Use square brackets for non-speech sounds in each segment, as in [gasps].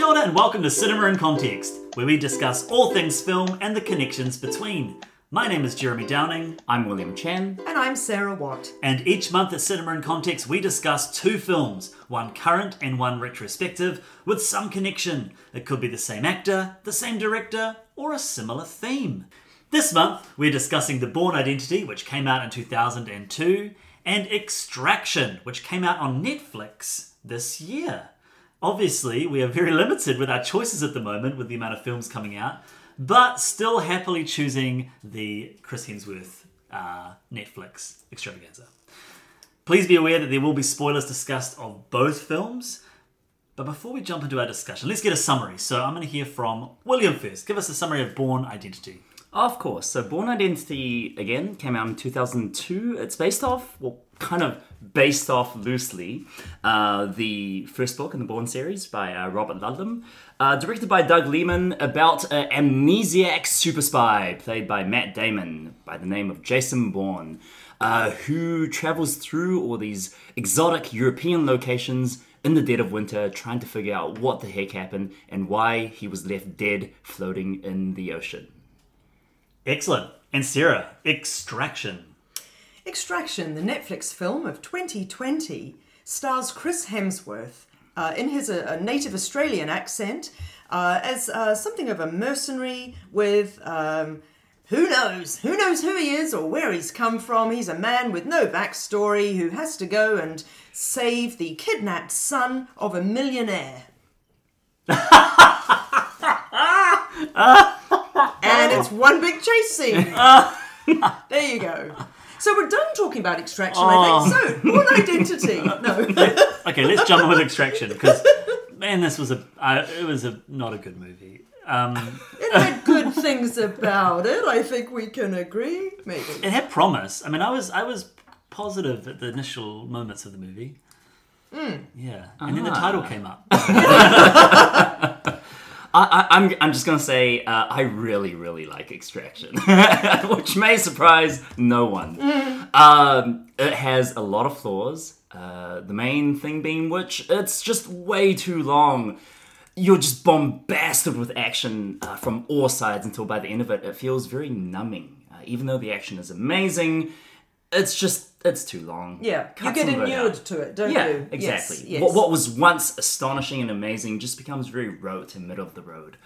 Kia ora and welcome to Cinema in Context, where we discuss all things film and the connections between. My name is Jeremy Downing, I'm William Chan. And I'm Sarah Watt. and each month at Cinema in Context we discuss two films, one current and one retrospective, with some connection. It could be the same actor, the same director, or a similar theme. This month we're discussing The Bourne Identity, which came out in 2002, and Extraction, which came out on Netflix this year. Obviously, we are very [laughs] limited with our choices at the moment with the amount of films coming out, but still happily choosing the Chris Hemsworth uh, Netflix extravaganza. Please be aware that there will be spoilers discussed of both films. But before we jump into our discussion, let's get a summary. So I'm going to hear from William first. Give us a summary of Bourne Identity. Of course. So, Bourne Identity, again, came out in 2002. It's based off, well, kind of based off loosely, uh, the first book in the Bourne series by uh, Robert Ludlum. Uh, directed by Doug Liman, about an amnesiac super spy played by Matt Damon by the name of Jason Bourne, uh, who travels through all these exotic European locations in the dead of winter trying to figure out what the heck happened and why he was left dead floating in the ocean. Excellent. And Sarah, Extraction. Extraction, the Netflix film of 2020, stars Chris Hemsworth uh, in his uh, native Australian accent uh, as uh, something of a mercenary with. Um, who knows? Who knows who he is or where he's come from? He's a man with no backstory who has to go and save the kidnapped son of a millionaire. [laughs] and it's one big chase scene. [laughs] there you go. So we're done talking about extraction, I think. So, Bourne Identity. [laughs] No. Okay, let's jump on with Extraction because man, this was a uh, it was a not a good movie. Um, [laughs] It had good things about it. I think we can agree. Maybe. it had promise. I mean, I was I was positive at the initial moments of the movie. Yeah, and then the title came up. [laughs] I, I, I'm, I'm just gonna say uh, I really really like Extraction, [laughs] which may surprise no one. Um, it has a lot of flaws. Uh, the main thing being which it's just way too long. You're just bombasted with action uh, from all sides until by the end of it, it feels very numbing. Uh, even though the action is amazing, it's just it's too long. Yeah, you get inured to it, don't Yeah, you? exactly. Yes, yes. What, what was once astonishing and amazing just becomes very rote and middle of the road.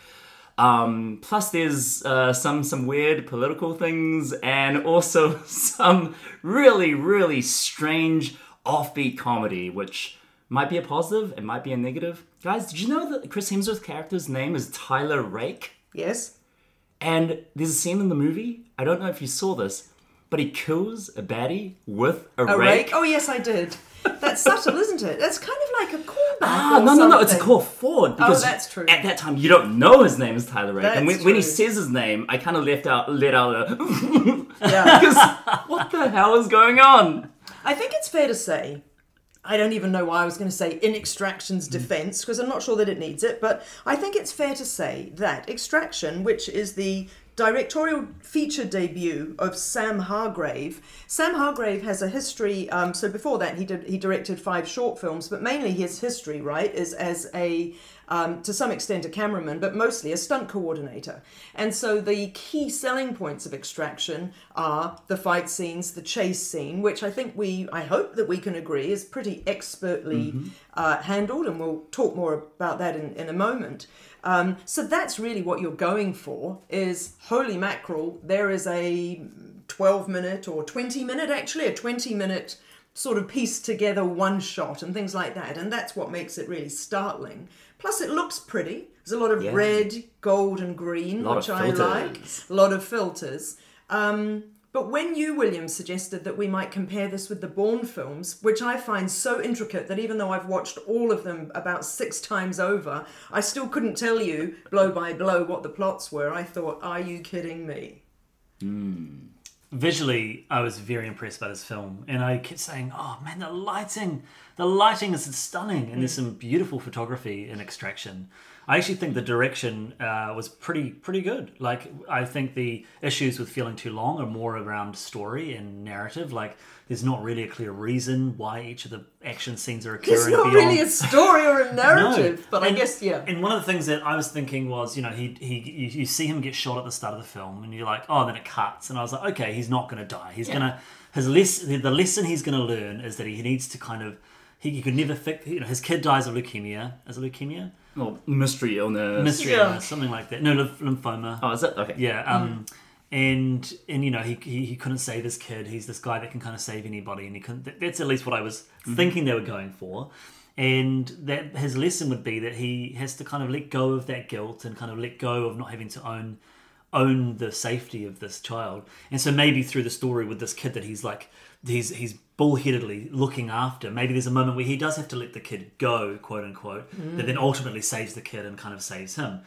Um, plus, there's uh, some some weird political things, and also [laughs] some really really strange offbeat comedy, which might be a positive, it might be a negative. Guys, did you know that Chris Hemsworth's character's name is Tyler Rake? Yes. And there's a scene in the movie. I don't know if you saw this, but he kills a baddie with a, A rake. rake? Oh, yes, I did. That's subtle, isn't it? That's kind of like a callback. Ah, no, no, no, it's a call forward because that's true. at that time you don't know his name is Tyler Rake. and when, That's when he says his name, I kind of left out, let out a, [laughs] Yeah. [laughs] because what the hell is going on? I think it's fair to say, I don't even know why I was going to say in Extraction's defense, because I'm not sure that it needs it, but I think it's fair to say that Extraction, which is the directorial feature debut of Sam Hargrave. Sam Hargrave has a history. Um, so before that, he did he directed five short films, but mainly his history, right, is as a um, to some extent a cameraman, but mostly a stunt coordinator. And so the key selling points of Extraction are the fight scenes, the chase scene, which I think we, I hope that we can agree, is pretty expertly uh, handled, and we'll talk more about that in, in a moment. Um, so that's really what you're going for is holy mackerel, there is a 12 minute or 20 minute, actually, a 20 minute sort of piece together one shot and things like that. And that's what makes it really startling. Plus, it looks pretty. There's a lot of Yeah. red, gold, and green, which I like. A lot of filters. Um, but when you, William, suggested that we might compare this with the Bourne films, which I find so intricate that even though I've watched all of them about six times over, I still couldn't tell you blow by blow what the plots were. I thought, are you kidding me? Hmm. Visually, I was very impressed by this film, and I kept saying, "Oh man, the lighting, the lighting is stunning, and there's hmm. some beautiful photography in Extraction." I actually think the direction uh, was pretty pretty good. Like I think the issues with feeling too long are more around story and narrative. Like there's not really a clear reason why each of the action scenes are occurring. It's not beyond... really a story or a [laughs] narrative, No. but I guess yeah. And one of the things that I was thinking was, you know, he he you, you see him get shot at the start of the film, and you're like, oh, then it cuts, and I was like, okay, he's not going to die. He's gonna his less the lesson he's going to learn is that he needs to kind of he, he could never fix. You know, his kid dies of leukemia. Is it leukemia? Well, mystery illness. Mystery Yeah. illness, something like that. No, lymph- lymphoma. Oh, is it? Okay. Yeah. Um, and and you know he, he he couldn't save his kid. He's this guy that can kind of save anybody, and he couldn't. that- That's at least what I was thinking they were going for. And that his lesson would be that he has to kind of let go of that guilt and kind of let go of not having to own own the safety of this child. And so maybe through the story with this kid that he's like he's he's bullheadedly looking after. Maybe there's a moment where he does have to let the kid go, quote unquote, that mm. then ultimately saves the kid and kind of saves him.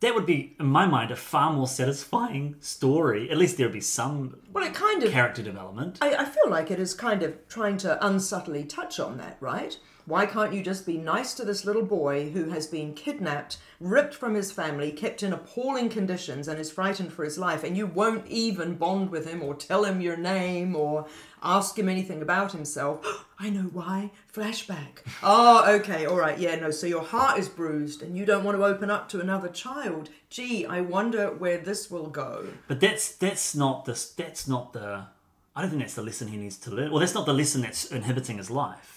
That would be, in my mind, a far more satisfying story. At least there would be some Well, it kind of character development. I, I feel like it is kind of trying to unsubtly touch on that, right? Why can't you just be nice to this little boy who has been kidnapped, ripped from his family, kept in appalling conditions, and is frightened for his life, and you won't even bond with him or tell him your name or ask him anything about himself? [gasps] I know why. Flashback. Oh, okay, all right, yeah, no, so your heart is bruised and you don't want to open up to another child. Gee, I wonder where this will go. But that's that's not this. That's not the. I don't think that's the lesson he needs to learn. Well, that's not the lesson that's inhibiting his life.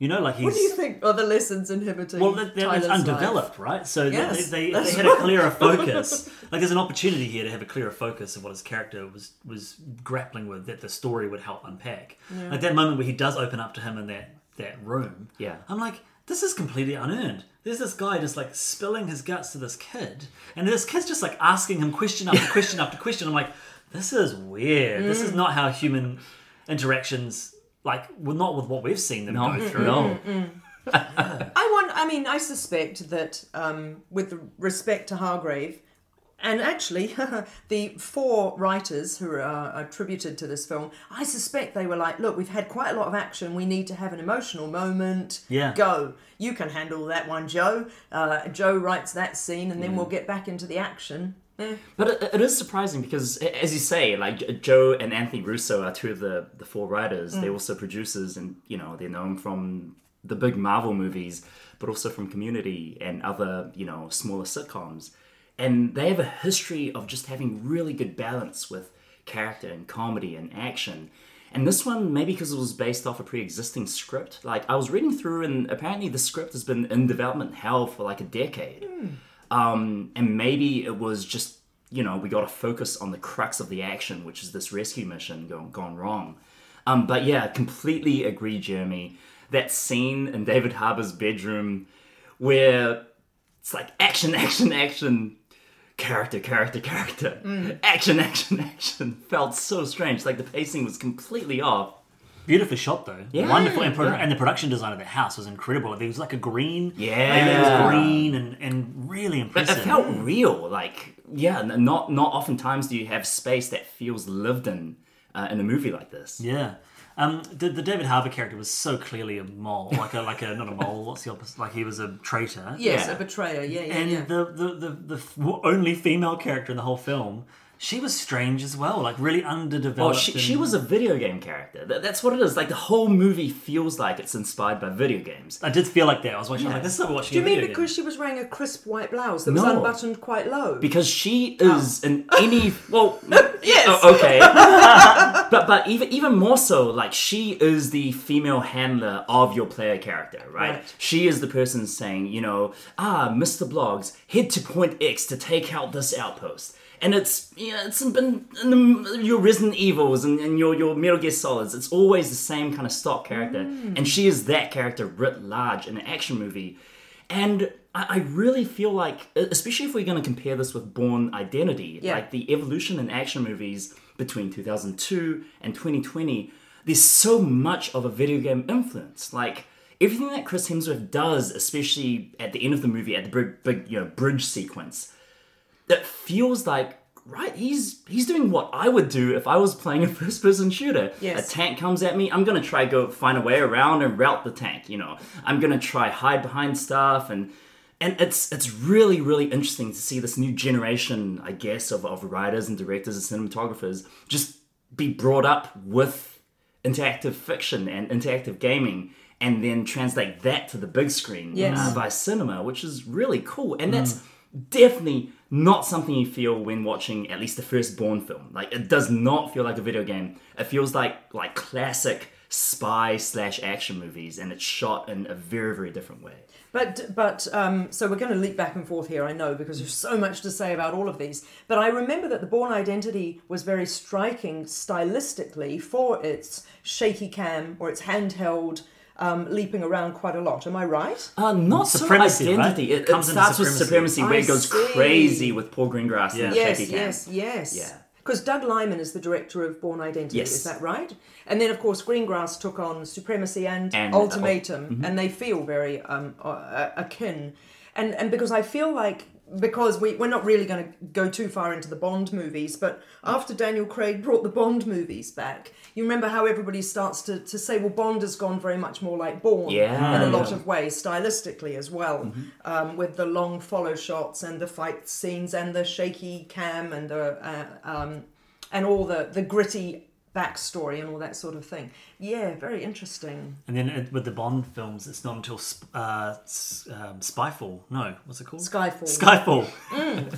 You know, like he's. What do you think are the lessons inhibiting Well, that, that was Tyler's life? undeveloped, right? So they- Yes, they, they, they had a clearer [laughs] focus. like there's an opportunity here to have a clearer focus of what his character was was grappling with that the story would help unpack. Like that moment where he does open up to him in that that room. Yeah. I'm like, this is completely unearned. There's this guy just like spilling his guts to this kid, and this kid's just like asking him question after [laughs] question after question. I'm like, this is weird. This is Mm. not how human interactions like well, not with what we've seen them No, go through. no. [laughs] I want. I mean, I suspect that um, with respect to Hargrave, and actually [laughs] the four writers who are uh, attributed to this film, I suspect they were like, "Look, we've had quite a lot of action. We need to have an emotional moment. Yeah. go. You can handle that one, Joe. Uh, Joe writes that scene, and then we'll get back into the action." Eh. But it, it is surprising because, as you say, like Joe and Anthony Russo are two of the, the four writers. They're also producers, and you know they're known from the big Marvel movies, but also from Community and other you know smaller sitcoms. And they have a history of just having really good balance with character and comedy and action. And this one, maybe because it was based off a pre-existing script. Like I was reading through, and apparently the script has been in development hell for like a decade um, and maybe it was just you know we got to focus on the crux of the action, which is this rescue mission gone gone wrong. Um, but yeah, completely agree, Jeremy. That scene in David Harbour's bedroom where it's like action, [laughs] action, action, character, character, character, action, [laughs] action, action, felt so strange. Like the pacing was completely off. Beautifully shot though. Yeah, Wonderful. And, pro- yeah. and the production design of the house was incredible. It was like a green. Yeah. Everything was green and, and really It, impressive. it felt real. Like yeah, not not oftentimes do you have space that feels lived in uh, in a movie like this. yeah. Um, the, the David Harbour character was so clearly a mole, like a like a not a mole. What's the opposite? Like he was a traitor. Yes, Yeah. a betrayer. Yeah, yeah, And yeah. the, the, the, the only female character in the whole film, she was strange as well, like really Oh, underdeveloped. she, and- she was a video game character. That, that's what it is. Like the whole movie feels like it's inspired by video games. I did feel like that. I was watching. I was like, this is like watching Do you mean video because game. she was wearing a crisp white blouse that was unbuttoned quite low? Because she is in [laughs] any well, [laughs] Yes. oh, okay, [laughs] but but even even more so, like she is the female handler of your player character, right? Right. She is the person saying, you know, ah, Mr. Blogs, head to point X to take out this outpost. And it's yeah, it's been in the, your Resident Evils and, and your your Metal Gear Solids. It's always the same kind of stock character, mm. and she is that character writ large in an action movie. And I, I really feel like, especially if we're going to compare this with Bourne Identity, Yeah. like the evolution in action movies between 2002 and 2020, there's so much of a video game influence. Like everything that Chris Hemsworth does, especially at the end of the movie, at the big, big you know, bridge sequence, that feels like right he's he's doing what i would do if i was playing a [laughs] first person shooter Yes. a tank comes at me i'm gonna try go find a way around and route the tank you know i'm gonna try hide behind stuff and and it's it's really really interesting to see this new generation, I guess, of, of writers and directors and cinematographers just be brought up with interactive fiction and interactive gaming, and then translate that to the big screen Yes. uh, by cinema, which is really cool. And that's definitely not something you feel when watching at least the first Bourne film. Like it does not feel like a video game. It feels like like classic spy slash action movies, and it's shot in a very very different way. But but um, so we're going to leap back and forth here, I know, because there's so much to say about all of these. But I remember that the Bourne Identity was very striking stylistically for its shaky cam or its handheld um, leaping around quite a lot. Am I right? Uh, not so Supremacy, right? identity. It, it Comes into starts with Supremacy. supremacy, where I it goes see. crazy with Paul Greengrass Yeah. and yes, shaky cam. yes, yes. Yeah. Because Doug Liman is the director of Bourne Identity, Yes. is that right? And then, of course, Greengrass took on Supremacy and, And, uh, Ultimatum, mm-hmm. and they feel very um, uh, akin. And and because I feel like because we we're not really going to go too far into the Bond movies, but after Daniel Craig brought the Bond movies back, you remember how everybody starts to, to say, well, Bond has gone very much more like Bourne Yeah. in a lot of ways, stylistically as well, um, with the long follow shots and the fight scenes and the shaky cam and the uh, um, and all the the gritty backstory and all that sort of thing. Yeah, very interesting. And then it, with the Bond films, it's not until Sp- uh, um, Spyfall. No, what's it called? Skyfall. Skyfall.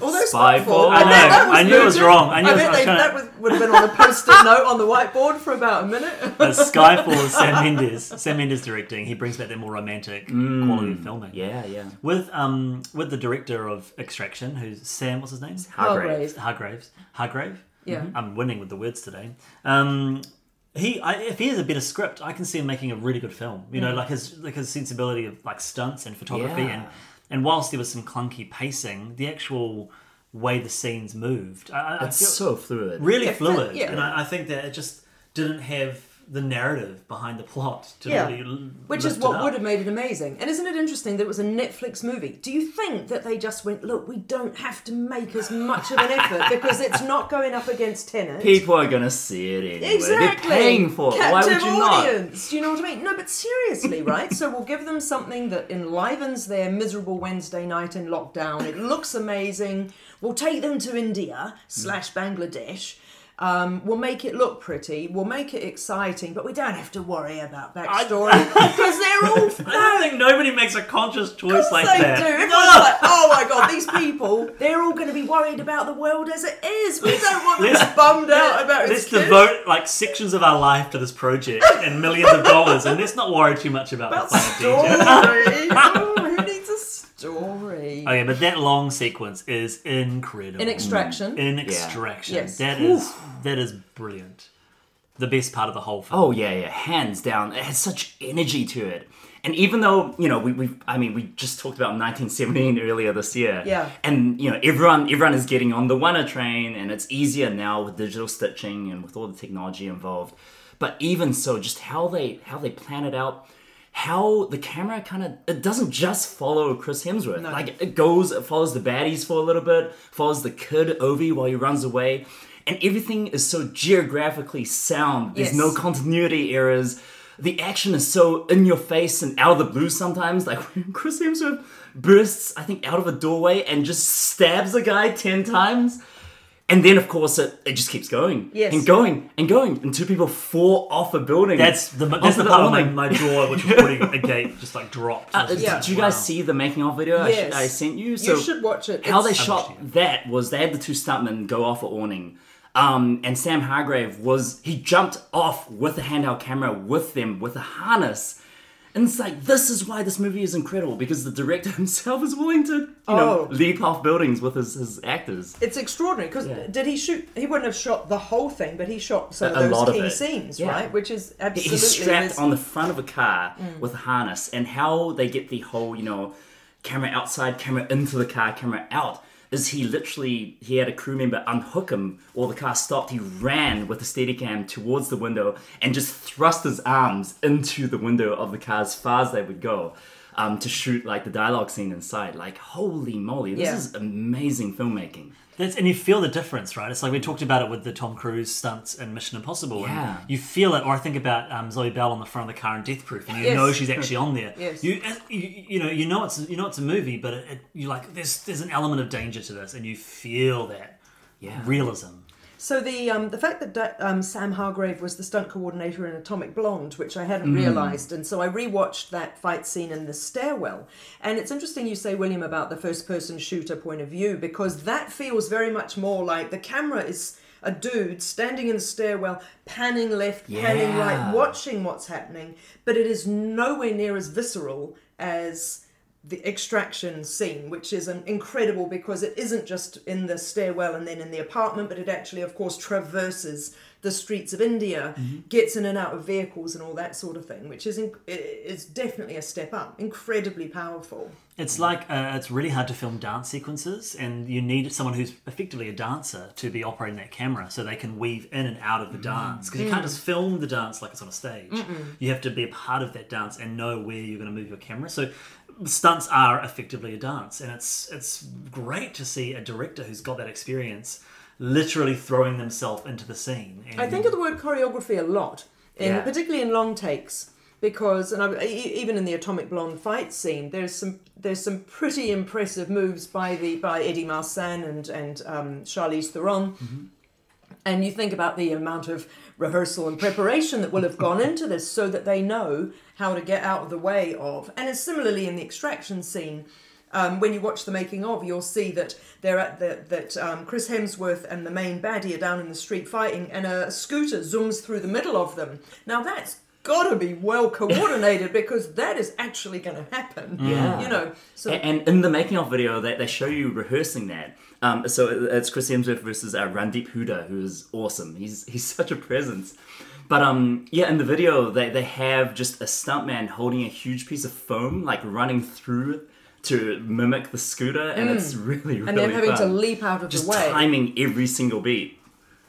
Although Spyfall. Skyfall, I bet know, that I knew it was wrong. I knew it was- bet I was they, trying that to- was, would have been on a post-it note on the whiteboard for about a minute. [laughs] Uh, Skyfall is Sam Mendes. Sam Mendes directing. He brings back that more romantic quality of filming. Yeah, yeah. With um with the director of Extraction, who's Sam. What's his name? Hargrave. Hargraves. Hargrave. Yeah. I'm winning with the words today. Um, he, I, if he has a better script, I can see him making a really good film. You know, like his like his sensibility of like stunts and photography, Yeah. and and whilst there was some clunky pacing, the actual way the scenes moved, I, I- I It's feel so fluid. really fluid. yeah. And I, I think that it just didn't have the narrative behind the plot to Yeah. really l- Which lift is what it up. would have made it amazing. And isn't it interesting that it was a Netflix movie? Do you think that they just went, look, we don't have to make as much of an effort because it's not going up against Tenet? People are gonna see it anyway. Exactly. They're paying for it. Why would Captive you not? Do you know what I mean? No, but seriously, right? so we'll give them something that enlivens their miserable Wednesday night in lockdown. It looks amazing. We'll take them to India slash Bangladesh. Um, we'll make it look pretty. We'll make it exciting, but we don't have to worry about backstory [laughs] because they're all. I don't think nobody makes a conscious choice like they that. do. Everyone's like, oh my god, these people, they're all going to be worried about the world as it is. We don't want them bummed out about Let's kids. devote like sections of our life to this project and millions of dollars, and let's not worry too much about About the [laughs] [laughs] story. detail. oh, who needs a story? Yeah, but that long sequence is incredible. In extraction. In extraction, Yes. that is that is brilliant. The best part of the whole film. Oh yeah, yeah, hands down. It has such energy to it. And even though you know we we I mean we just talked about 1917 earlier this year. Yeah. And you know everyone everyone is getting on the oner train, and it's easier now with digital stitching and with all the technology involved. But even so, just how they how they plan it out, how the camera kind of it doesn't just follow Chris Hemsworth. Like it goes, it follows the baddies for a little bit, follows the kid Ovi while he runs away, and everything is so geographically sound. There's Yes. no continuity errors. The action is so in your face and out of the blue sometimes. Like when [laughs] Chris Hemsworth bursts, I think, out of a doorway and just stabs a guy ten times. And then, of course, it, it just keeps going Yes. and going and going, and two people fall off a building. That's the that's onto the part of my, awning. my jaw which [laughs] was putting a gate just like dropped. Uh, It was did you like, guys wow. see the making of video I, sh- Yes. I sent you? You should watch it. How they shot watched that was they had the two stuntmen go off a awning, um, and Sam Hargrave was he jumped off with a handheld camera with them with a harness. And it's like this is why this movie is incredible because the director [laughs] himself is willing to you know Oh. leap off buildings with his, his actors. It's extraordinary because Yeah. did he shoot? He wouldn't have shot the whole thing, but he shot some A- of those key it. scenes, Yeah. right? Which is absolutely he's strapped his- on the front of a car Mm. with a harness and how they get the whole you know camera outside camera into the car camera out is he literally he had a crew member unhook him while the car stopped he ran with the steadicam towards the window and just thrust his arms into the window of the car as far as they would go um, to shoot like the dialogue scene inside. Like, holy moly, this Yeah. is amazing filmmaking. That's, and you feel the difference, right? It's like we talked about it with the Tom Cruise stunts in Mission Impossible. and Yeah. you feel it, or I think about um, Zoe Bell on the front of the car in Death Proof, and you Yes. know she's actually on there. Yes. You, you, you know, you know it's you know it's a movie, but it, it, you like there's there's an element of danger to this, and you feel that Yeah. realism. So the um, the fact that um, Sam Hargrave was the stunt coordinator in Atomic Blonde, which I hadn't Mm. realised, and so I rewatched that fight scene in the stairwell. And it's interesting you say, William, about the first person shooter point of view because that feels very much more like the camera is a dude standing in the stairwell, panning left, panning Yeah. right, watching what's happening, but it is nowhere near as visceral as the extraction scene, which is an incredible because it isn't just in the stairwell and then in the apartment, but it actually, of course, traverses the streets of India, mm-hmm. gets in and out of vehicles and all that sort of thing, which is in, is definitely a step up. Incredibly powerful. It's like uh, it's really hard to film dance sequences, and you need someone who's effectively a dancer to be operating that camera, so they can weave in and out of the mm. dance. Because you can't just mm. film the dance like it's on a stage. You have to be a part of that dance and know where you're going to move your camera. So stunts are effectively a dance, and it's it's great to see a director who's got that experience literally throwing themselves into the scene. And I think of the word choreography a lot, Yeah. particularly in long takes, because and I, even in the Atomic Blonde fight scene, there's some there's some pretty impressive moves by the by Eddie Marsan and and um, Charlize Theron. And you think about the amount of rehearsal and preparation that will have gone into this so that they know how to get out of the way of. And it's similarly in the extraction scene. Um, when you watch the making of, you'll see that they're at the, that um, Chris Hemsworth and the main baddie are down in the street fighting, and a scooter zooms through the middle of them. Now that's got to be well coordinated [laughs] because that is actually going to happen. Yeah. you know. So A- And in the making of video, they, they show you rehearsing that. Um, so it's Chris Hemsworth versus uh, Randeep Hooda, who's awesome. He's [laughs] he's such a presence. But um, yeah, in the video, they, they have just a stuntman holding a huge piece of foam, like running through to mimic the scooter, and it's really, really Mm. and then having to leap out of just the way. timing every single beat.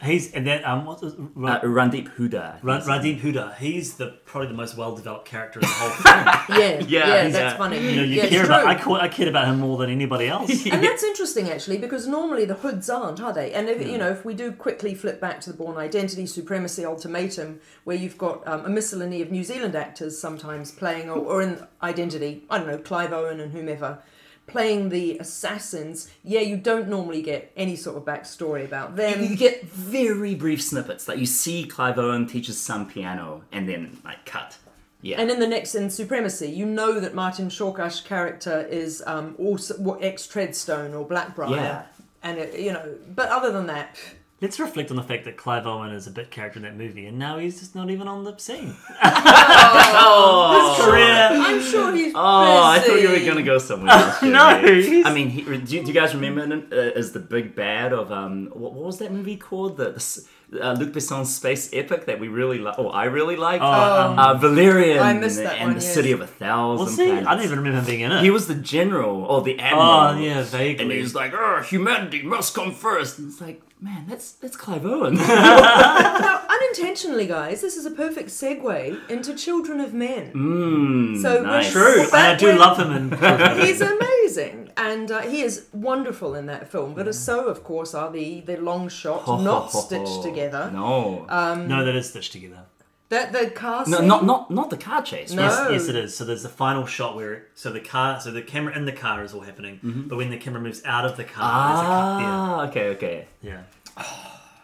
He's and then um what's his, Uh, Randeep Hooda. Ra- Radeep Hooda. He's the probably the most well developed character in the whole film. [laughs] Yeah, yeah, Yeah, that's yeah. funny. You know, you yeah, care about. I, ca- I cared about him more than anybody else. [laughs] And that's interesting actually, because normally the hoods aren't, are they? And if, you know, if we do quickly flip back to the Bourne Identity Supremacy Ultimatum, where you've got um, a miscellany of New Zealand actors sometimes playing, or, or in Identity, I don't know, Clive Owen and whomever, playing the assassins. Yeah, you don't normally get any sort of backstory about them. you get very brief snippets. Like you see Clive Owen teaches some piano, and then like cut. Yeah. And in the next, in Supremacy, you know that Marton Csokas's character is um, also ex Treadstone or Blackbriar. Yeah. And, it, you know, but other than that, Let's reflect on the fact that Clive Owen is a bit character in that movie, and now he's just not even on the scene. [laughs] oh, His career. I'm sure he's Oh, I thought you were gonna go somewhere. [laughs] else, No, he's- I mean, he, do, you, do you guys remember him uh, as the big bad of um? What, what was that movie called? The, the s- uh, Luc Besson's space epic that we really like. Oh, I really liked. Oh, um, uh, Valerian I missed that and one, the yes. City of a Thousand was he? Planets. I don't even remember him being in it. He was the general or the admiral. Oh yeah, vaguely. And he was like, "Oh, humanity must come first. And it's like, man, that's that's Clive Owen. [laughs] [laughs] Now, unintentionally, guys, this is a perfect segue into Children of Men. mm, So nice. True, and I do love him. In He's amazing, and uh, he is wonderful in that film. But so, of course, are the the long shot, not stitched together. No, no, that is stitched together. That the car no, scene. not not not the car chase. No. Yes, yes, it is. So there's the final shot where so the car, so the camera in the car is all happening, but when the camera moves out of the car, there's a cut Ah, okay, okay. Yeah. [sighs]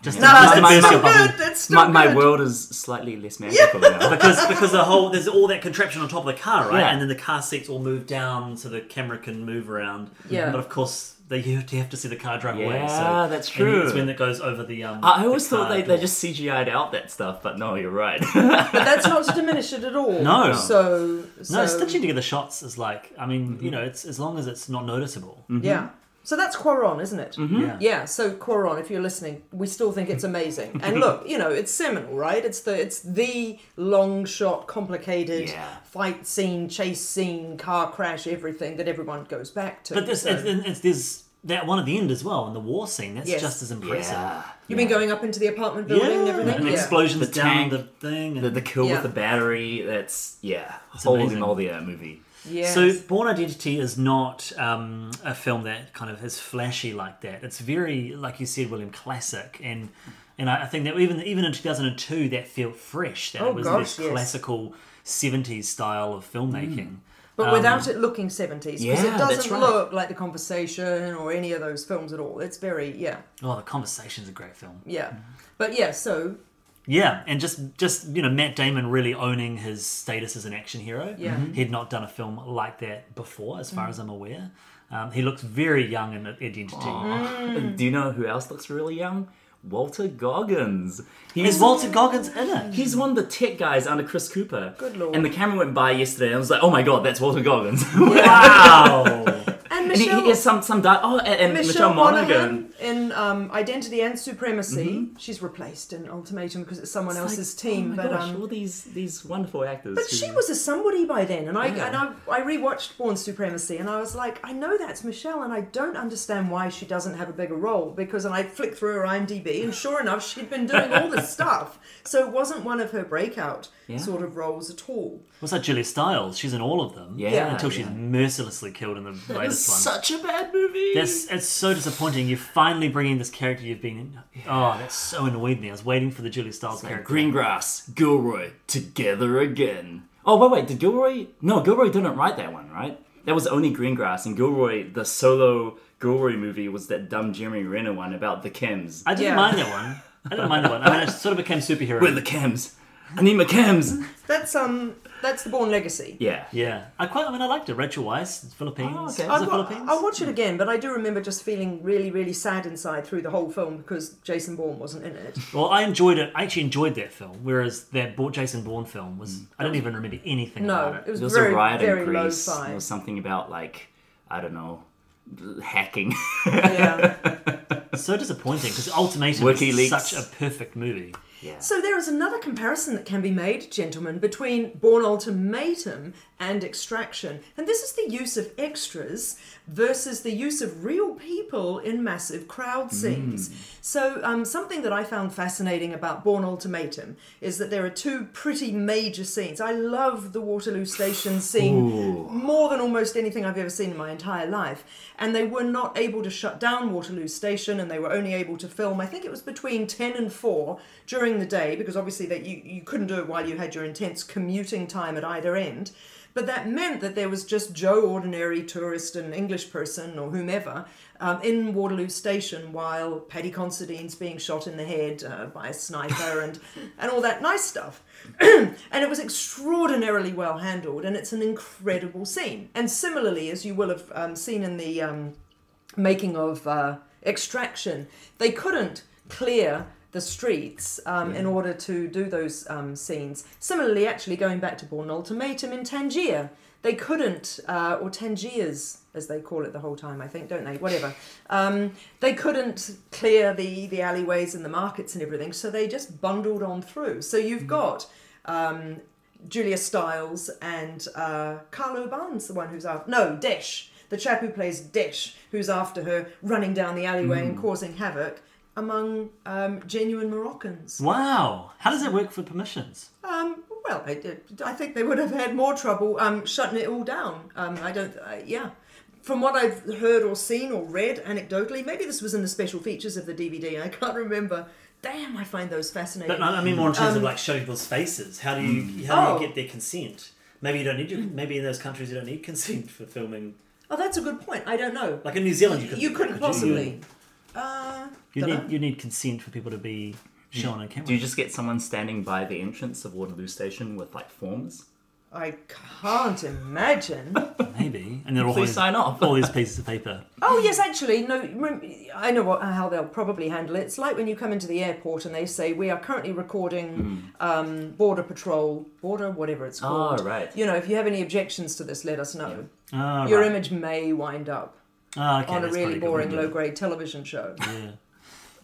Just No, to, just that's my- burst my- your still good. That's still My, my world is slightly less magical now. [laughs] because because the whole there's all that contraption on top of the car, right? Yeah. And then the car seats all move down so the camera can move around. Yeah. But of course, they you have to, you have to see the car drive away. Yeah, So that's true. It's when it goes over the um. I I always the thought car they, they just CGI'd out that stuff, but no, you're right. [laughs] But that's not to diminish it at all. No. So, so no stitching together shots is like I mean Mm-hmm. you know it's as long as it's not noticeable. Yeah. So that's Cuarón, isn't it? Mm-hmm. Yeah. Yeah, so Cuarón, if you're listening, we still think it's amazing. [laughs] And look, you know, it's seminal, right? It's the it's the long shot, complicated Yeah. fight scene, chase scene, car crash, everything that everyone goes back to. But this So- it's, it's, there's that one at the end as well and the war scene. That's Yes. just as impressive. yeah. you mean going up into the apartment building and everything? and yeah. explosions The down tank, the thing. And The, the kill Yeah. with the battery, that's, yeah, holy amazing. moly, that movie. Yes. So, Born Identity is not um, a film that kind of is flashy like that. It's very, like you said, William, classic, and and I I think that even even in two thousand and two, that felt fresh. That Oh, it was gosh, this yes. classical seventies style of filmmaking. But Um, without it looking 70s. Because Yeah, it doesn't right. look like The Conversation or any of those films at all. It's very, yeah, Oh, the conversation's a great film. yeah. But yeah, so, Yeah, and just just you know Matt Damon really owning his status as an action hero. Yeah. Mhm. he'd not done a film like that before, as far as I'm aware. Um, he looks very young in Identity. Mm. Do you know who else looks really young? Walter Goggins. He's Is Walter Goggins in it? He's one of the tech guys under Chris Cooper. Good lord. And the camera went by yesterday, and I was like, "Oh my god, that's Walter Goggins." [laughs] Wow. [laughs] [laughs] and and he, Michelle, he some some di- oh, and, and Michelle, Michelle Monaghan. Monaghan in um, Identity and Supremacy. She's replaced in Ultimatum because it's someone It's like, else's team. Oh my but gosh, um, all these these wonderful actors. But who- she was a somebody by then, and I Yeah. and I, I rewatched Bourne Supremacy, and I was like, I know that's Michelle, and I don't understand why she doesn't have a bigger role because, and I flicked through her IMDb, and sure enough, she'd been doing all this [laughs] stuff, so it wasn't one of her breakout Yeah. sort of roles at all. What's that? Julia Stiles. She's in all of them. Yeah, Yeah. Until she's yeah. mercilessly killed in the latest [laughs] one. Such a bad movie. That's it's so disappointing. You're finally bringing this character you've been. In. Oh, that so annoyed me. I was waiting for the Julia Stiles character. Greengrass, Gilroy, together again. Oh wait, wait, did Gilroy? No, Gilroy didn't write that one, right? That was only Greengrass, and Gilroy, the solo Gilroy movie was that dumb Jeremy Renner one about the chems. I didn't Yeah. mind that one. I didn't mind that one. I mean, it sort of became superhero. Where are the chems? I need my chems. That's um, that's the Bourne Legacy. Yeah. yeah, I quite. I mean, I liked it. Rachel Weisz, it's Philippines. Oh, okay. Was I'll, it wa- Philippines? I'll watch it again, but I do remember just feeling really, really sad inside through the whole film because Jason Bourne wasn't in it. Well, I enjoyed it. I actually enjoyed that film. Whereas that Bo- Jason Bourne film was, I don't even remember anything No, about it it. was There was very, a riot very in Greece. low There fi. was something about like I don't know, hacking. Yeah. [laughs] So disappointing because Ultimatum WikiLeaks. is such a perfect movie. Yeah. So there is another comparison that can be made, gentlemen, between Bourne Ultimatum and Extraction. And this is the use of extras versus the use of real people in massive crowd scenes. So um, something that I found fascinating about Bourne Ultimatum is that there are two pretty major scenes. I love the Waterloo Station scene more than almost anything I've ever seen in my entire life. And they were not able to shut down Waterloo Station and they were only able to film, I think it was between 10 and 4 during the day because obviously that you, you couldn't do it while you had your intense commuting time at either end. But that meant that there was just Joe, ordinary tourist and English person or whomever, um, in Waterloo Station while Paddy Considine's being shot in the head uh, by a sniper and, [laughs] and all that nice stuff. [clears throat] and it was extraordinarily well handled, and it's an incredible scene. And similarly, as you will have um, seen in the um, making of uh, Extraction, they couldn't clear the streets um, in order to do those um, scenes. Similarly, actually, going back to Bourne Ultimatum in Tangier, they couldn't, uh, or Tangiers as they call it the whole time, I think, don't they? Whatever. Um, they couldn't clear the, the alleyways and the markets and everything, so they just bundled on through. So you've got um, Julia Stiles and uh, Carlo Barnes, the one who's after. No, Desh, the chap who plays Desh, who's after her, running down the alleyway and causing havoc among um, genuine Moroccans. Wow. How does that work for permissions? Um, well, I, I think they would have had more trouble um, shutting it all down. Um, I don't, uh, yeah. From what I've heard or seen or read anecdotally, maybe this was in the special features of the DVD. I can't remember. Damn, I find those fascinating. But I mean more in terms of Um, like showing people's faces. How do you how do Oh. you get their consent? Maybe you don't need your, maybe in those countries you don't need consent for filming. oh, that's a good point. I don't know. Like in New Zealand, you couldn't. You couldn't could you? Possibly. Uh, You dunno. need you need consent for people to be shown on camera. Do you just get someone standing by the entrance of Waterloo Station with like forms? I can't imagine. [laughs] Maybe, and they're all these, sign off. all these pieces of paper. [laughs] Oh yes, actually, no. I know what, how they'll probably handle it. It's like when you come into the airport and they say we are currently recording um, border patrol, border whatever it's called. Oh, right. You know, if you have any objections to this, let us know. Oh, Your right. image may wind up Oh, okay, on a really boring, low-grade television show, Yeah.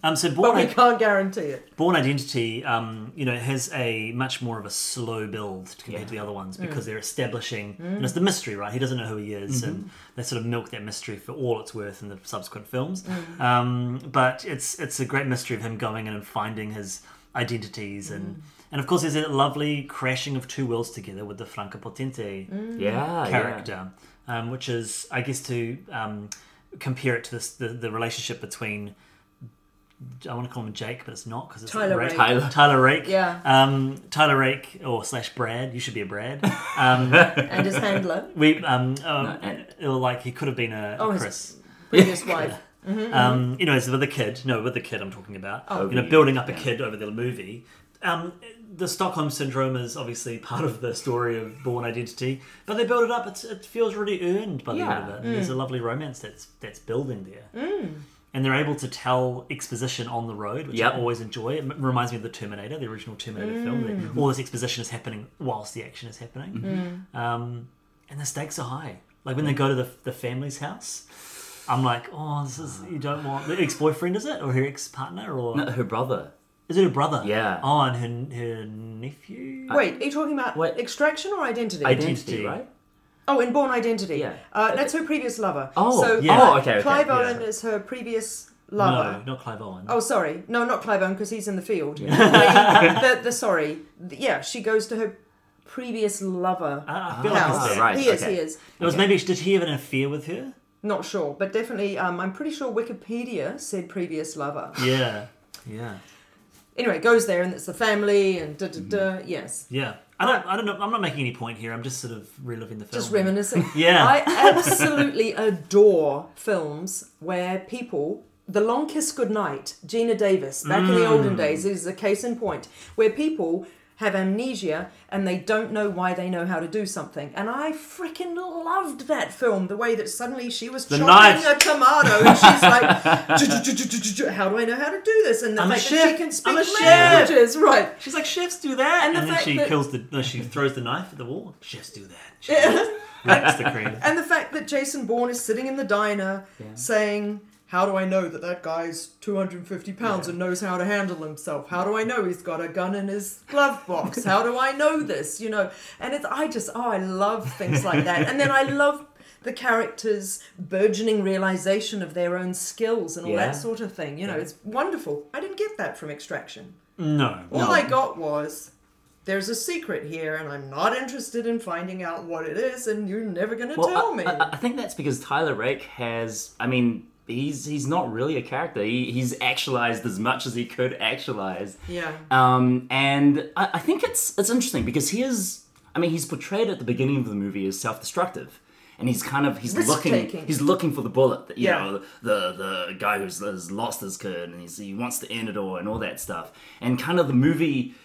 Um, so but Bourne, we I- can't guarantee it. Bourne Identity, um, you know, has a much more of a slow build compared Yeah. to the other ones Mm. because they're establishing, and it's the mystery, right? He doesn't know who he is, and they sort of milk that mystery for all it's worth in the subsequent films. Mm. Um, but it's it's a great mystery of him going in and finding his identities and And of course, there's a lovely crashing of two worlds together with the Franka Potente Yeah, character, um, which is, I guess, to um, compare it to this the, the relationship between. I want to call him Jake, but it's not because it's Tyler Rake. Rake. [laughs] Tyler. Tyler Rake. Yeah. Um, Tyler Rake or slash Brad. You should be a Brad. Um, [laughs] and his handler, [laughs] we um, um No, and- or like he could have been a, Oh, a Chris. previous wife. Um, you know, it's with a kid. No, with the kid I'm talking about. Oh. you know, building up a kid over the movie. Um, the Stockholm syndrome is obviously part of the story of Bourne Identity, but they build it up. It's, it feels really earned by the end of it. And There's mm. a lovely romance that's that's building there, mm. and they're able to tell exposition on the road, which Yep. I always enjoy. It m- reminds me of the Terminator, the original Terminator film. That mm. all this exposition is happening whilst the action is happening, um, and the stakes are high. Like when they go to the the family's house. I'm like, oh, this is you don't want the ex boyfriend, is it, or her ex partner, or No, her brother. Is it her brother? Yeah. Oh, and her her nephew. Wait, are you talking about Wait. extraction or identity? Identity, Identity. right? Oh, in Bourne Identity. Yeah. Uh, that's her previous lover. Oh, so yeah. Oh, okay, okay, Clive yeah. Owen is her previous lover. No, not Clive Owen. Oh, sorry. No, not Clive Owen because he's in the field. [laughs] the, the sorry. Yeah, she goes to her previous lover. I, I feel like house. it's right, he is. okay. He is. It was maybe did he have an affair with her? Not sure, but definitely. Um, I'm pretty sure Wikipedia said previous lover. Yeah, yeah, Anyway, it goes there and it's the family and da da da. Yes. yeah. I don't. I don't know. I'm not making any point here. I'm just sort of reliving the film. Just reminiscing. [laughs] Yeah. I absolutely [laughs] adore films where people. The Long Kiss Goodnight, Geena Davis, back in the Mm. olden days, is a case in point where people have amnesia and they don't know why they know how to do something. And I freaking loved that film. The way that suddenly she was The chopping knife. a tomato and she's like, "How do I know how to do this?" And the I'm fact that she can speak I'm a chef. languages, right? She's like, chefs do that, And and, the then she that- kills the. No, she throws the knife at the wall. Chefs do that. [laughs] Chefs. [laughs] That's the cream. And the fact that Jason Bourne is sitting in the diner saying, How do I know that that guy's 250 pounds and knows how to handle himself? How do I know he's got a gun in his glove box? How do I know this? You know, and it's, I just, oh, I love things like that. And then I love the characters' burgeoning realization of their own skills and all Yeah. that sort of thing. You know, it's wonderful. I didn't get that from Extraction. No. All no. I got was there's a secret here, and I'm not interested in finding out what it is, and you're never going to Well, tell I, me. I, I think that's because Tyler Rake has. I mean, he's he's not really a character. He, he's actualized as much as he could actualize. yeah. Um, and I, I think it's it's interesting because he is. I mean, he's portrayed at the beginning of the movie as self-destructive, and he's kind of he's looking he's looking for the bullet. You Yeah. know, the the guy who's has lost his kid and he's, he wants to end it all and all that stuff. And kind of the movie.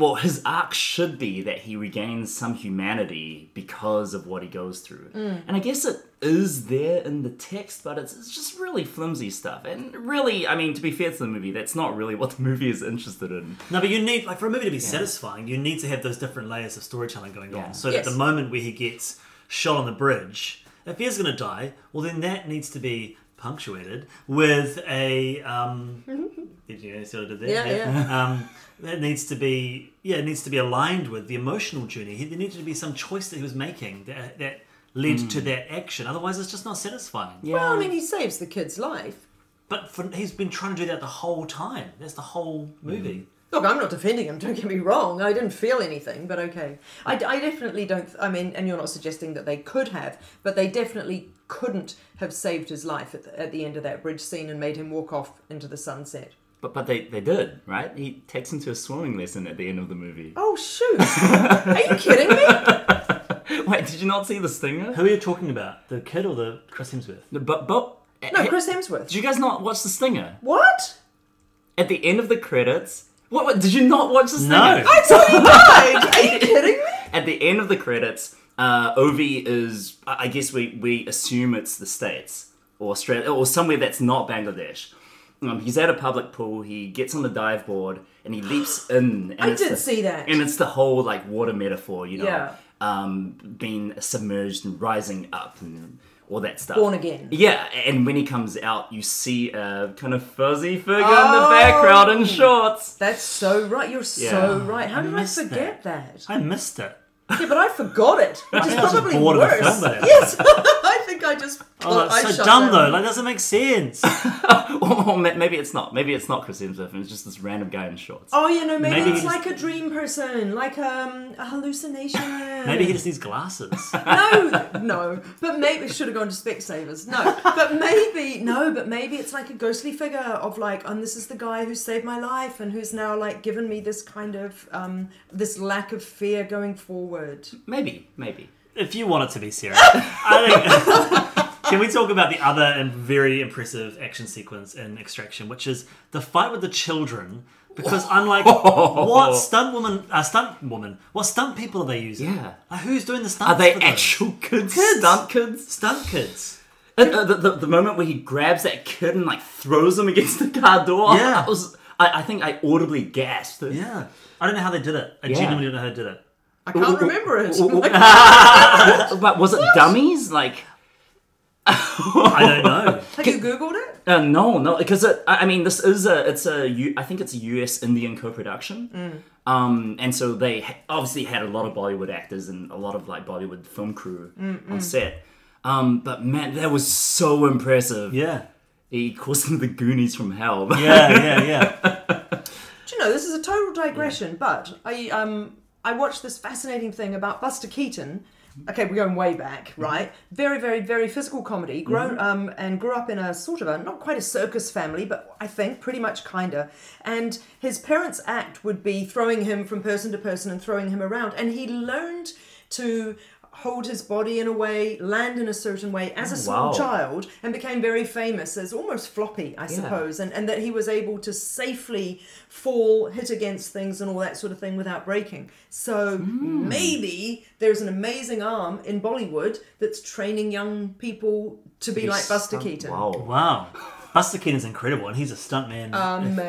Well, his arc should be that he regains some humanity because of what he goes through. Mm. And I guess it is there in the text, but it's, it's just really flimsy stuff. And really, I mean, to be fair to the movie, that's not really what the [laughs] movie is interested in. No, but you need like for a movie to be satisfying, you need to have those different layers of storytelling going Yeah. on. So Yes. that the moment where he gets shot on the bridge, if he is going to die, well then that needs to be punctuated with a. Um, [laughs] did you see what I did there? Yeah, [laughs] Um, that needs to be yeah, it needs to be aligned with the emotional journey. He, there needed to be some choice that he was making that that led to that action. Otherwise, it's just not satisfying. Yeah. Well, I mean, he saves the kid's life. But for, he's been trying to do that the whole time. That's the whole movie. Look, I'm not defending him, don't get me wrong. I didn't feel anything, but okay. I, I definitely don't, I mean, and you're not suggesting that they could have, but they definitely couldn't have saved his life at the, at the end of that bridge scene and made him walk off into the sunset. But but they, they did, right? He takes him to a swimming lesson at the end of the movie. Oh, shoot. Are you kidding me? [laughs] Wait, did you not see the stinger? Who are you talking about? The kid or the Chris Hemsworth? But but No, eh, Chris Hemsworth. did you guys not watch the stinger What? at the end of the credits? What, what did you not watch the stinger? No. I thought he died. Are you [laughs] kidding me? At the end of the credits, uh, Ovi is I I guess we we assume it's the states or Australia or somewhere that's not Bangladesh. Um, he's at a public pool. He gets on the dive board and he leaps [gasps] in. And I it's did the- see that. And it's the whole like water metaphor, you know, Yeah. um, being submerged and rising up and all that stuff. Born again. Yeah, and when he comes out, you see a kind of fuzzy figure in the Oh. background in shorts. That's so right. You're so right. How I did I forget that? I missed it. Yeah, but I forgot it, [laughs] which is I was probably bored of the worse. film by then. Yes, I [laughs] think think I just. Oh, I that's so shut dumb down. though. Like, doesn't make sense. [laughs] or, or maybe it's not. Maybe it's not Chris Hemsworth, and it's just this random guy in shorts. Oh, you know, maybe, Maybe it's he like a dream person, like um, a hallucination. Maybe he just needs glasses. [laughs] no, no, but maybe should have gone to Specsavers. No, but maybe no, but maybe it's like a ghostly figure of like, and this is the guy who saved my life and who's now like given me this kind of um, this lack of fear going forward. Maybe, maybe. If you want it to be serious, I think. [laughs] Can we talk about the other and very impressive action sequence in Extraction, which is the fight with the children? Because unlike [laughs] what stunt woman, uh, stunt woman, what stunt people are they using? Yeah. Like, who's doing the stunts? Are they for those? actual kids? Kids. Stunt kids? stunt kids? Uh, uh, the, the, the moment where he grabs that kid and like throws him against the car door. Yeah. I was. I, I think I audibly gasped. Yeah, I don't know how they did it. I Yeah. genuinely don't know how they did it. I can't remember it. [laughs] Like, [laughs] But was it dummies? Like, I don't know. [laughs] have you googled it? uh, no, no, because it, I I mean, this is a, it's a, U, I think it's a U.S. Indian co-production, um, and so they obviously had a lot of Bollywood actors and a lot of like Bollywood film crew on set. Um, but man, that was so impressive. Yeah, He calls them the Goonies from hell. yeah, yeah, yeah. Do you know this is a total digression? But I um I watched this fascinating thing about Buster Keaton. Okay, we're going way back, right? Very, very, very physical comedy. Grown um, and grew up in a sort of a not quite a circus family, but I think pretty much kinda. And his parents' act would be throwing him from person to person and throwing him around, and he learned to hold his body in a way, land in a certain way as a oh, small wow. child, and became very famous as almost floppy, I suppose, and, and that he was able to safely fall, hit against things, and all that sort of thing without breaking. So hmm. maybe there's an amazing arm in Bollywood that's training young people to be like Buster Stunt- Keaton. Wow. Wow, Buster Keaton's incredible, and he's a stuntman.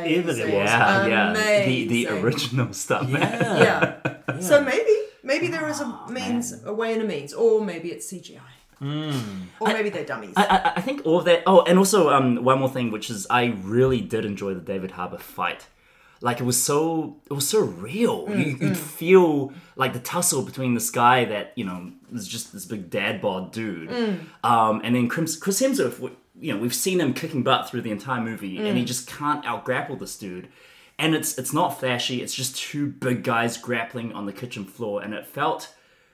if ever there was. Yeah, yeah. The, the Amazing. original stuff. Yeah. Yeah. [laughs] So maybe maybe there is a means, a way and a means, or maybe it's CGI, hmm. or maybe they're dummies. I, I, I think all of that. Oh, and also um, one more thing, which is I really did enjoy the David Harbour fight. Like it was so, it was so real. Mm, you, you'd mm. feel like the tussle between this guy that you know is just this big dad bod dude, mm. um, and then Chris, Chris Hemsworth. You know, we've seen him kicking butt through the entire movie, and he just can't out grapple this dude. And it's it's not flashy. It's just two big guys grappling on the kitchen floor, and it felt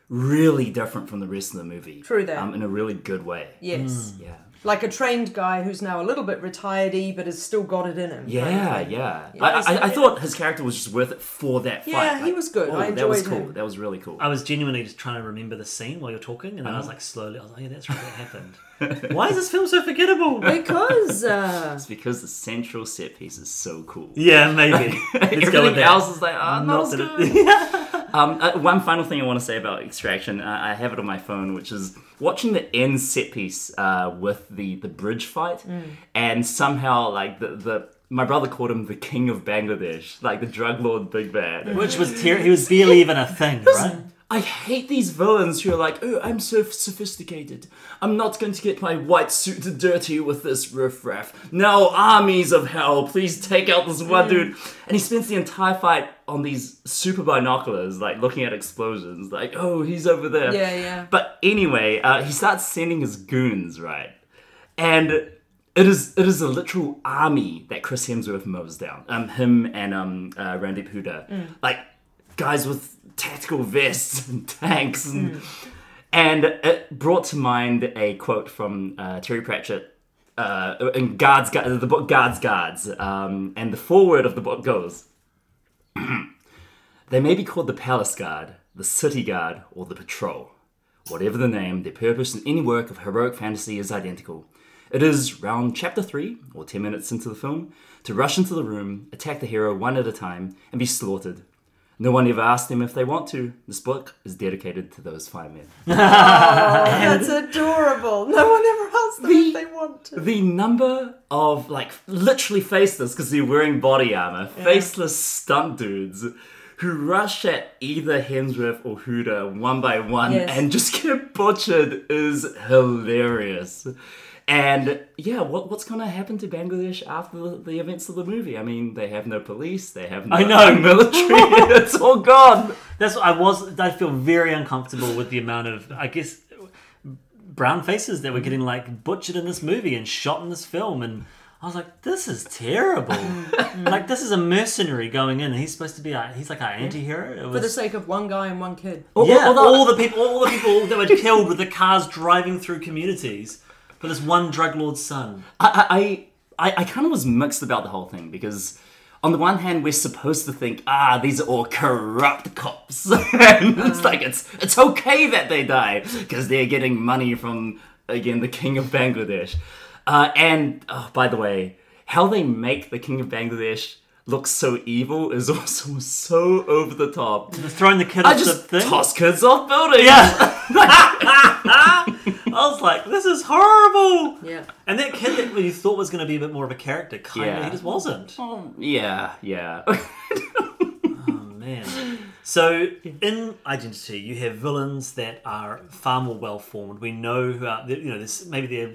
really different from the rest of the movie. True that. Um, in a really good way. yes. Yeah. Like a trained guy who's now a little bit retired but has still got it in him. Yeah, thing. yeah. Yeah, I, I, I thought his character was just worth it for that fight. Yeah, he was good. I that was cool. him. That was really cool. I was genuinely just trying to remember the scene while you're talking, and then I Uh-huh. was like, slowly, I was like, oh, yeah, that's right, that happened. [laughs] Why is this film so forgettable? Because uh, It's because the central set piece is so cool. Yeah, maybe. [laughs] Let's go with Everything that. else is like, oh, not, Not as that good. it- [laughs] [laughs] Um, uh, one final thing I want to say about Extraction, uh, I have it on my phone, which is watching the end set piece uh, with the the bridge fight, and somehow like the the my brother called him the king of Bangladesh, like the drug lord big bad. Which was ter- he was barely even a thing, [laughs] right? I hate these villains who are like, oh, I'm so sophisticated. I'm not going to get my white suit dirty with this riffraff. Now, armies of hell, please take out this one dude. And he spends the entire fight on these super binoculars, like looking at explosions, like, oh, he's over there. Yeah, yeah. But anyway, uh, he starts sending his goons, right? And it is it is a literal army that Chris Hemsworth mows down. Um, him and um, uh, Randeep Hooda, like guys with tactical vests [laughs] and tanks, and, and it brought to mind a quote from uh, Terry Pratchett. Uh, in Guards, Gu- the book Guards Guards, um, and the foreword of the book goes, [clears throat] They may be called the Palace Guard, the City Guard, or the Patrol. Whatever the name, their purpose in any work of heroic fantasy is identical. It is round chapter 3, or 10 minutes into the film, to rush into the room, attack the hero one at a time, and be slaughtered. No one ever asked them if they want to. This book is dedicated to those five men. [laughs] Oh, that's adorable. No one ever asked them if they want to. the number of, like, literally faceless, because they're wearing body armor, faceless stunt dudes who rush at either Hemsworth or Hooda one by one Yes. and just get butchered is hilarious. And yeah, what, what's going to happen to Bangladesh after the, the events of the movie? I mean, they have no police, they have no I know. [laughs] military, [laughs] it's all gone. That's what I was. I feel very uncomfortable with the amount of. I guess brown faces that were getting like butchered in this movie and shot in this film, and I was like, this is terrible. Mm-hmm. like this is a mercenary going in, and he's supposed to be a, he's like our anti-hero. It For the sake of one guy and one kid. yeah, although- all the people, all the people that were killed with the cars driving through communities for this one drug lord's son. I I, I, I kind of was mixed about the whole thing because on the one hand we're supposed to think ah these are all corrupt cops [laughs] and it's like it's it's okay that they die because they're getting money from again the king of Bangladesh uh, and oh, by the way how they make the king of Bangladesh look so evil is [laughs] also so over the top. Just throwing the kid I off the just thing. toss kids off buildings. Yeah. [laughs] I was like, this is horrible. Yeah. And that kid that you thought was going to be a bit more of a character, kind of, Yeah. he just wasn't. Oh, yeah, yeah. [laughs] Oh, man. So in Identity, you have villains that are far more well formed. We know who are, you know, this, maybe there,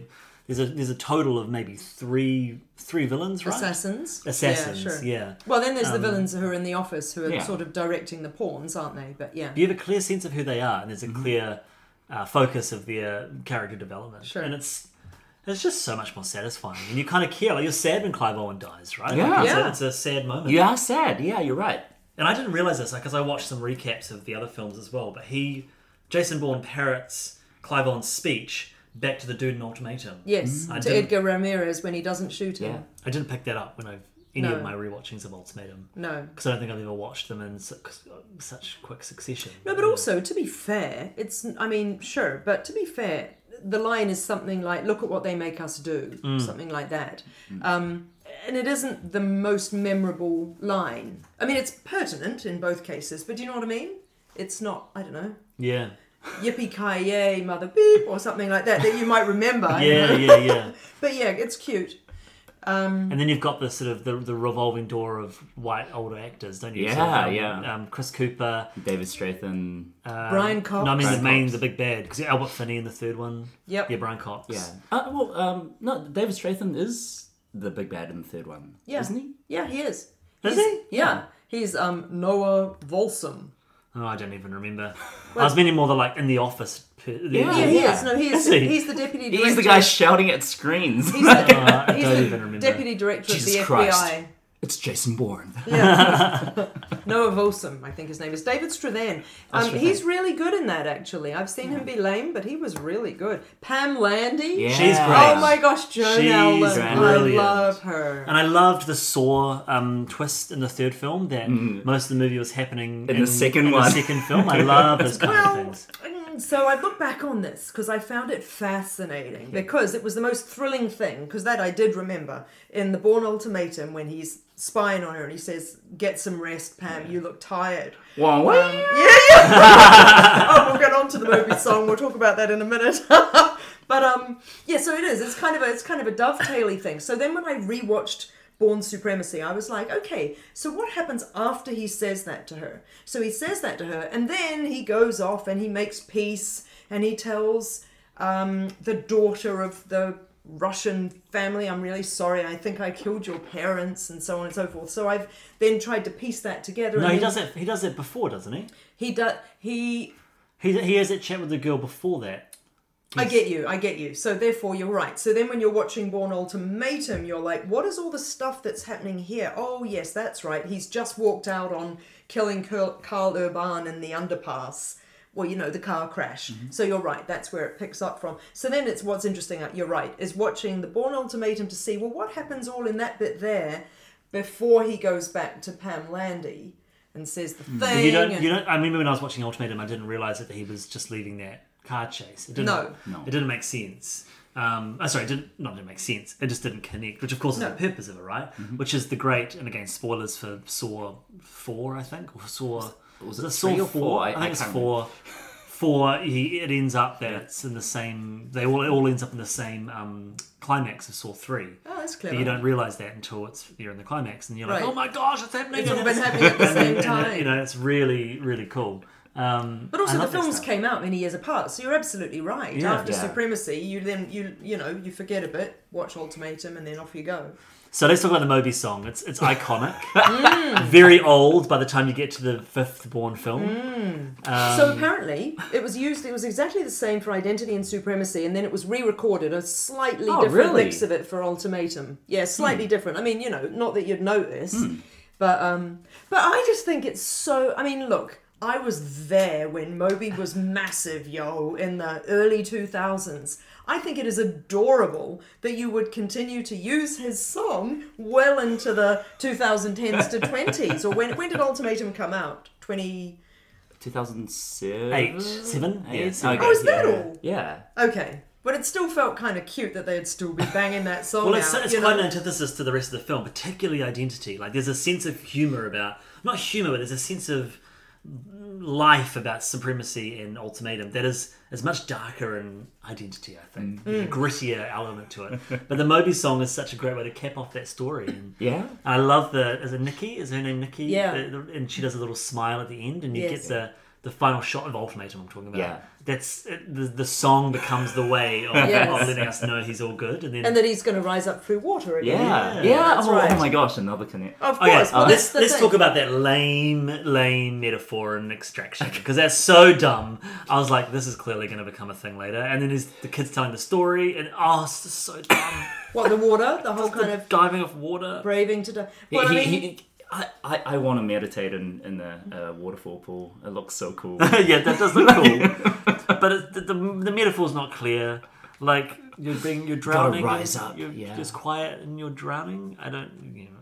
there's a there's a total of maybe three three villains, right? Assassins. Assassins, Yeah, sure. yeah. Well, then there's the Um, villains who are in the office who are Yeah. sort of directing the pawns, aren't they? But yeah. You have a clear sense of who they are, and there's a Mm-hmm. clear uh, focus of their character development. Sure. And it's it's just so much more satisfying, and you kind of care. Like you're sad when Clive Owen dies, right? Yeah. Like, it's, Yeah. A, it's a sad moment. you are sad. Yeah, you're right. And I didn't realize this because I watched some recaps of the other films as well. But he, Jason Bourne, parrots Clive Owen's speech back to the dude in Ultimatum. Yes, mm. I to didn't- Edgar Ramirez when he doesn't shoot him. Yeah. I didn't pick that up when I've any No. of my rewatchings of Ultimatum No. because I don't think I've ever watched them in su- uh, such quick succession. No, but also to be fair, it's I mean sure, but to be fair, the line is something like "Look at what they make us do," mm. something like that. Mm. Um, and it isn't the most memorable line. I mean, it's pertinent in both cases, but do you know what I mean? It's not. I don't know. yeah, Yippee ki yay, mother beep, or something like that that you might remember. you yeah, know? yeah, yeah. [laughs] But yeah, it's cute. Um, And then you've got the sort of the, the revolving door of white older actors, don't you? Yeah, So, um, yeah. Um, Chris Cooper, David Strathairn. um, Brian Cox. No, I mean the Brian main, Cox. the big bad because Albert Finney in the third one. Yep. Yeah, Brian Cox. Yeah. Uh, well, um, no, David Strathairn is the big bad in the third one, Yeah. isn't he? yeah, he is. Is He's- he? Yeah. He's um, Noah Vosen. Oh, I don't even remember. [laughs] I was meaning more the like in the office. Per, the, Yeah, Yeah, he is. No, he is. Is he? He's the deputy director. He's the guy shouting at screens. He's the, [laughs] oh, I he's don't the even remember. deputy director Jesus of the Christ. FBI. It's Jason Bourne. Yeah. Noah Vosen, I think his name is. David Strathairn. Um, Strathairn. he's really good in that, actually. I've seen him be lame, but he was really good. Pam Landy. Yeah. She's great. Oh my gosh, Joan She's Allen. I love her. And I loved the Saw um, twist in the third film that most of the movie was happening In the second in one. The second film, I love those kind of things. mm, so I look back on this because I found it fascinating because it was the most thrilling thing because that I did remember in the Bourne Ultimatum when he's spying on her and he says, "Get some rest, Pam. You look tired." Wow, Um, yeah, yeah. [laughs] oh, we'll get on to the movie song. We'll talk about that in a minute. [laughs] but um, yeah, so it is. It's kind of a it's kind of a dovetaily thing. So then when I rewatched Bourne Supremacy, I was like, okay, so what happens after he says that to her? So he says that to her, and then he goes off and he makes peace, and he tells um, the daughter of the Russian family, I'm really sorry. I think I killed your parents, and so on and so forth. So I've then tried to piece that together. No, he does it. He does it before, doesn't he? He does. He. He he has that chat with the girl before that. I get you. I get you. So therefore, you're right. So then, when you're watching Bourne Ultimatum, you're like, "What is all the stuff that's happening here?" Oh, yes, that's right. He's just walked out on killing Karl Urban in the underpass. Well, you know, the car crash. So you're right. That's where it picks up from. So then, it's what's interesting. uh, You're right. Is watching the Bourne Ultimatum to see well what happens all in that bit there before he goes back to Pam Landy and says the thing. But you don't. and- You don't. I remember when I was watching Ultimatum, I didn't realize that he was just leaving that car chase. It didn't, No. No. It didn't make sense. Um, oh, sorry, it didn't not didn't make sense. It just didn't connect, which of course is the purpose of it, right? Which is the great and again spoilers for Saw four, I think, or Saw. Was it it three or four? four? I, I- think I it's can't four. Four. He it ends up that it's in the same. They all it all ends up in the same um, climax of Saw three. Oh, that's But clever. you don't realize that until it's you're in the climax, and you're like, Right. "Oh my gosh, it's happening!" It's all been happening at the same and, time. You know, it's really really cool. Um, But also, the films came out many years apart, so you're absolutely right. Yeah. After Yeah. Supremacy, you then you you know you forget a bit, watch Ultimatum, and then off you go. So let's talk about the Moby song. It's it's iconic, [laughs] Mm. very old by the time you get to the fifth Bourne film. Mm. Um, so apparently, it was used. It was exactly the same for Identity and Supremacy, and then it was re-recorded a slightly Oh, different really? mix of it for Ultimatum. Yeah, slightly different. I mean, you know, not that you'd notice, but um, but I just think it's so. I mean, look. I was there when Moby was massive, yo, in the early 2000s. I think it is adorable that you would continue to use his song well into the 2010s to 20s. Or when when did Ultimatum come out? 20 2007? Eight, seven, yeah, seven. Okay, Oh, is that yeah. all? Yeah. Okay. But it still felt kind of cute that they'd still be banging that song Well, it's, out. it's quite know? an antithesis to the rest of the film, particularly identity. Like, there's a sense of humor about, not humor, but there's a sense of life about supremacy in Ultimatum that is is much darker in identity, I think. Mm. A grittier element to it. [laughs] But the Moby song is such a great way to cap off that story. And Yeah. I love the, is it Nikki? Is her name Nikki? Yeah. The- the- and she does a little smile at the end, and you Yes. get the, the final shot of Ultimatum I'm talking about. Yeah. That's, it, the, the song becomes the way of, [laughs] Yes. of letting us know he's all good. And then And that he's going to rise up through water again. Yeah. Yeah, Yeah. that's oh, right. oh my gosh, another connect. Of Okay, course. well, uh, that's let's the let's thing. talk about that lame, lame metaphor and extraction because that's so dumb. I was like, this is clearly going to become a thing later, and then there's the kids telling the story, and oh, it's just so dumb. What, the water? The whole The kind of diving off water. braving to die. He- Well, I he- he- I, I, I want to meditate in, in the uh, waterfall pool. It looks so cool. [laughs] yeah, that does look cool, but it, the, the the metaphor's not clear. Like you're being you're drowning, rise up, You're yeah. just quiet and you're drowning. I don't. You know,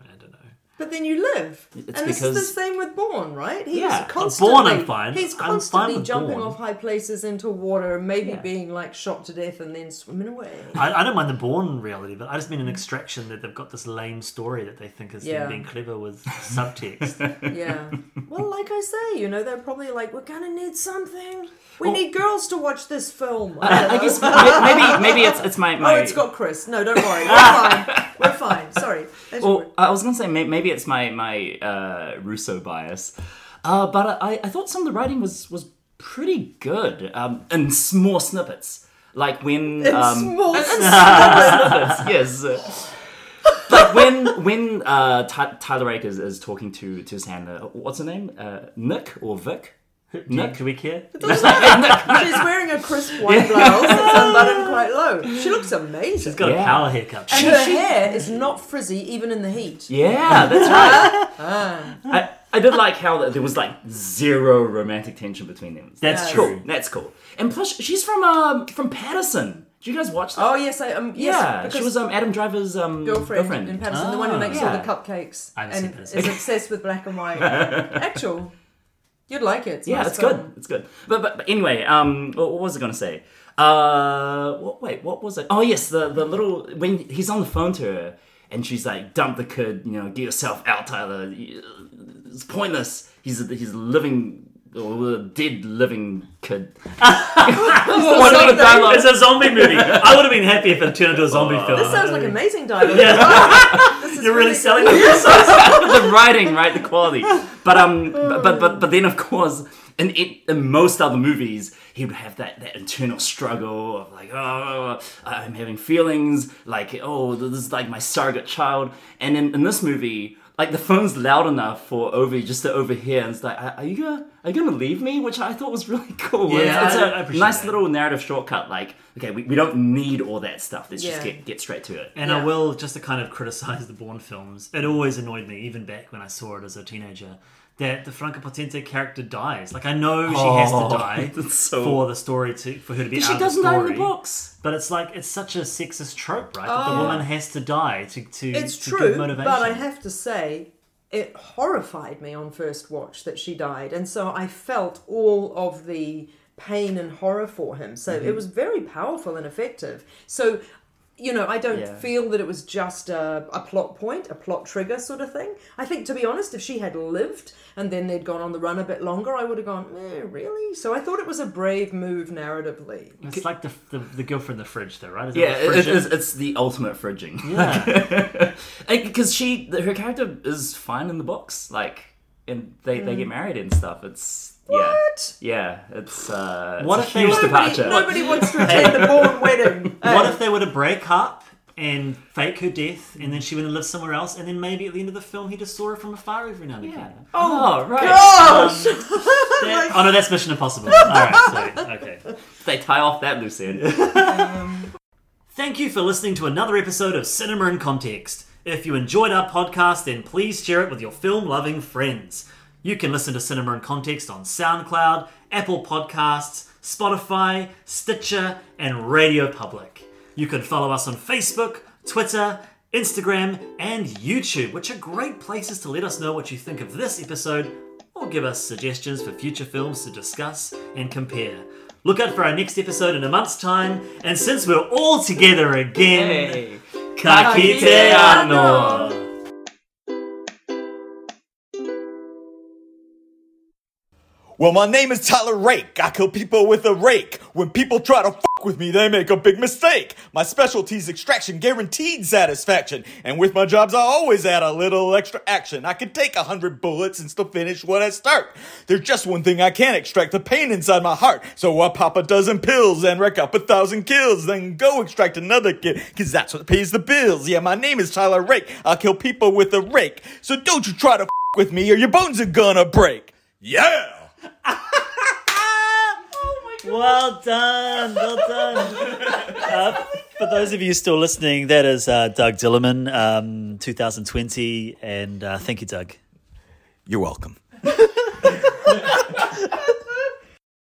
I don't know. But then you live. It's and this is the same with Bourne, right? He's Yeah, constantly, Bourne I'm fine. He's I'm fine constantly with jumping Bourne. off high places into water and maybe Yeah. being like shot to death and then swimming away. I, I don't mind the Bourne reality, but I just mean an extraction that they've got this lame story that they think is Yeah. being clever with subtext. [laughs] Yeah. well, like I say, you know, they're probably like, we're gonna need something. We Well- need girls to watch this film. I, I don't guess maybe maybe it's it's my, oh, my Oh, it's got Chris. No, don't worry. We're [laughs] fine. We're fine. Sorry. As you were- Well, I was gonna say may- maybe it's my my uh, Russo bias, uh, but I, I thought some of the writing was was pretty good um, in small snippets, like when [laughs] um, small [laughs] snippets, yes. [laughs] Like when when uh, Ty- Tyler Rake is, is talking to to his handler, what's her name? Uh, Nick or Vic? Nick, can we care? [laughs] She's wearing a crisp white blouse that's [laughs] unbuttoned quite low. She looks amazing. She's got a power haircut. and her hair is not frizzy even in the heat. Yeah, that's right. I, I did like how there was like zero romantic tension between them. That's Yeah. true. cool. That's cool. And plus, she's from um from Paterson. Did you guys watch that? Oh yes, I um yes, yeah, because she was um Adam Driver's um girlfriend, in Paterson, the one who Ah. makes Yeah. all the cupcakes I haven't seen and is obsessed with black and white. [laughs] Actual, you'd like it. It's yeah, nice it's film. good. It's good. But, but but anyway, um, what, what was I gonna say? Uh, what, wait, what was it? Oh yes, the the little when he's on the phone to her and she's like, "Dump the kid, you know, get yourself out, Tyler. It's pointless. He's a, he's a living." Or a dead living kid. What What a. It's a zombie movie. I would have been happy if it turned into a zombie film. This sounds like amazing dialogue. This is [laughs] You're really good. selling [laughs] it. the writing, right? The quality. But um, but but but, but then of course, in it, in most other movies, he would have that that internal struggle of like, oh, I'm having feelings, like, oh, this is like my surrogate child. And in, in this movie. Like the phone's loud enough for Ovi just to overhear, and it's like, "Are are you gonna, are you gonna leave me?" Which I thought was really [laughs] cool. Yeah, it's, it's I- a I appreciate nice that. little narrative shortcut. Like, okay, we, we don't need all that stuff. Let's just get get straight to it. And Yeah. I will just to kind of criticize the Bourne films. It always annoyed me, even back when I saw it as a teenager, that the Franka Potente character dies. Like I know she has to Oh, [laughs] die so- for the story to for her to be out She of the doesn't die in the books. But it's like it's such a sexist trope, right? That the Oh. woman has to die to to It's to true, motivation. but I have to say, it horrified me on first watch that she died, and so I felt all of the pain and horror for him. So Mm-hmm. it was very powerful and effective. So. You know, I don't Yeah. feel that it was just a, a plot point, a plot trigger sort of thing. I think, to be honest, if she had lived and then they'd gone on the run a bit longer, I would have gone, eh, really? So I thought it was a brave move narratively. It's like the, the the girlfriend in the fridge, though, right? Is Yeah, it, it, it is, it's the ultimate fridging. Yeah. [laughs] Because she, her character is fine in the books, like, and they, they get married and stuff. It's What? Yeah, it's uh, What it's if a they huge were- departure. Nobody wants to [laughs] attend the Bourne wedding. [laughs] What if they were to break up and fake her death, and then she went and lived somewhere else, and then maybe at the end of the film he just saw her from afar every now and again? Oh, right. Gosh! [laughs] That- oh no, that's Mission Impossible. All right, sorry. Okay. They tie off that loose end. Thank you for listening to another episode of Cinema in Context. If you enjoyed our podcast, then please share it with your film loving friends. You can listen to Cinema in Context on SoundCloud, Apple Podcasts, Spotify, Stitcher, and Radio Public. You can follow us on Facebook, Twitter, Instagram, and YouTube, which are great places to let us know what you think of this episode or give us suggestions for future films to discuss and compare. Look out for our next episode in a month's time, and since we're all together again, hey. Ka kite ano. Well, my name is Tyler Rake. I kill people with a rake. When people try to fuck with me, they make a big mistake. My specialty's extraction, guaranteed satisfaction. And with my jobs, I always add a little extra action. I can take a hundred bullets and still finish what I start. There's just one thing I can't extract, the pain inside my heart. So I pop a dozen pills and rack up a thousand kills. Then go extract another kid, cause that's what pays the bills. Yeah, my name is Tyler Rake. I'll kill people with a rake. So don't you try to fuck with me or your bones are gonna break. Yeah! Well done, well done. [laughs] uh, for those of you still listening, that is uh, Doug Dillerman, um, 2020, and uh, thank you, Doug. You're welcome.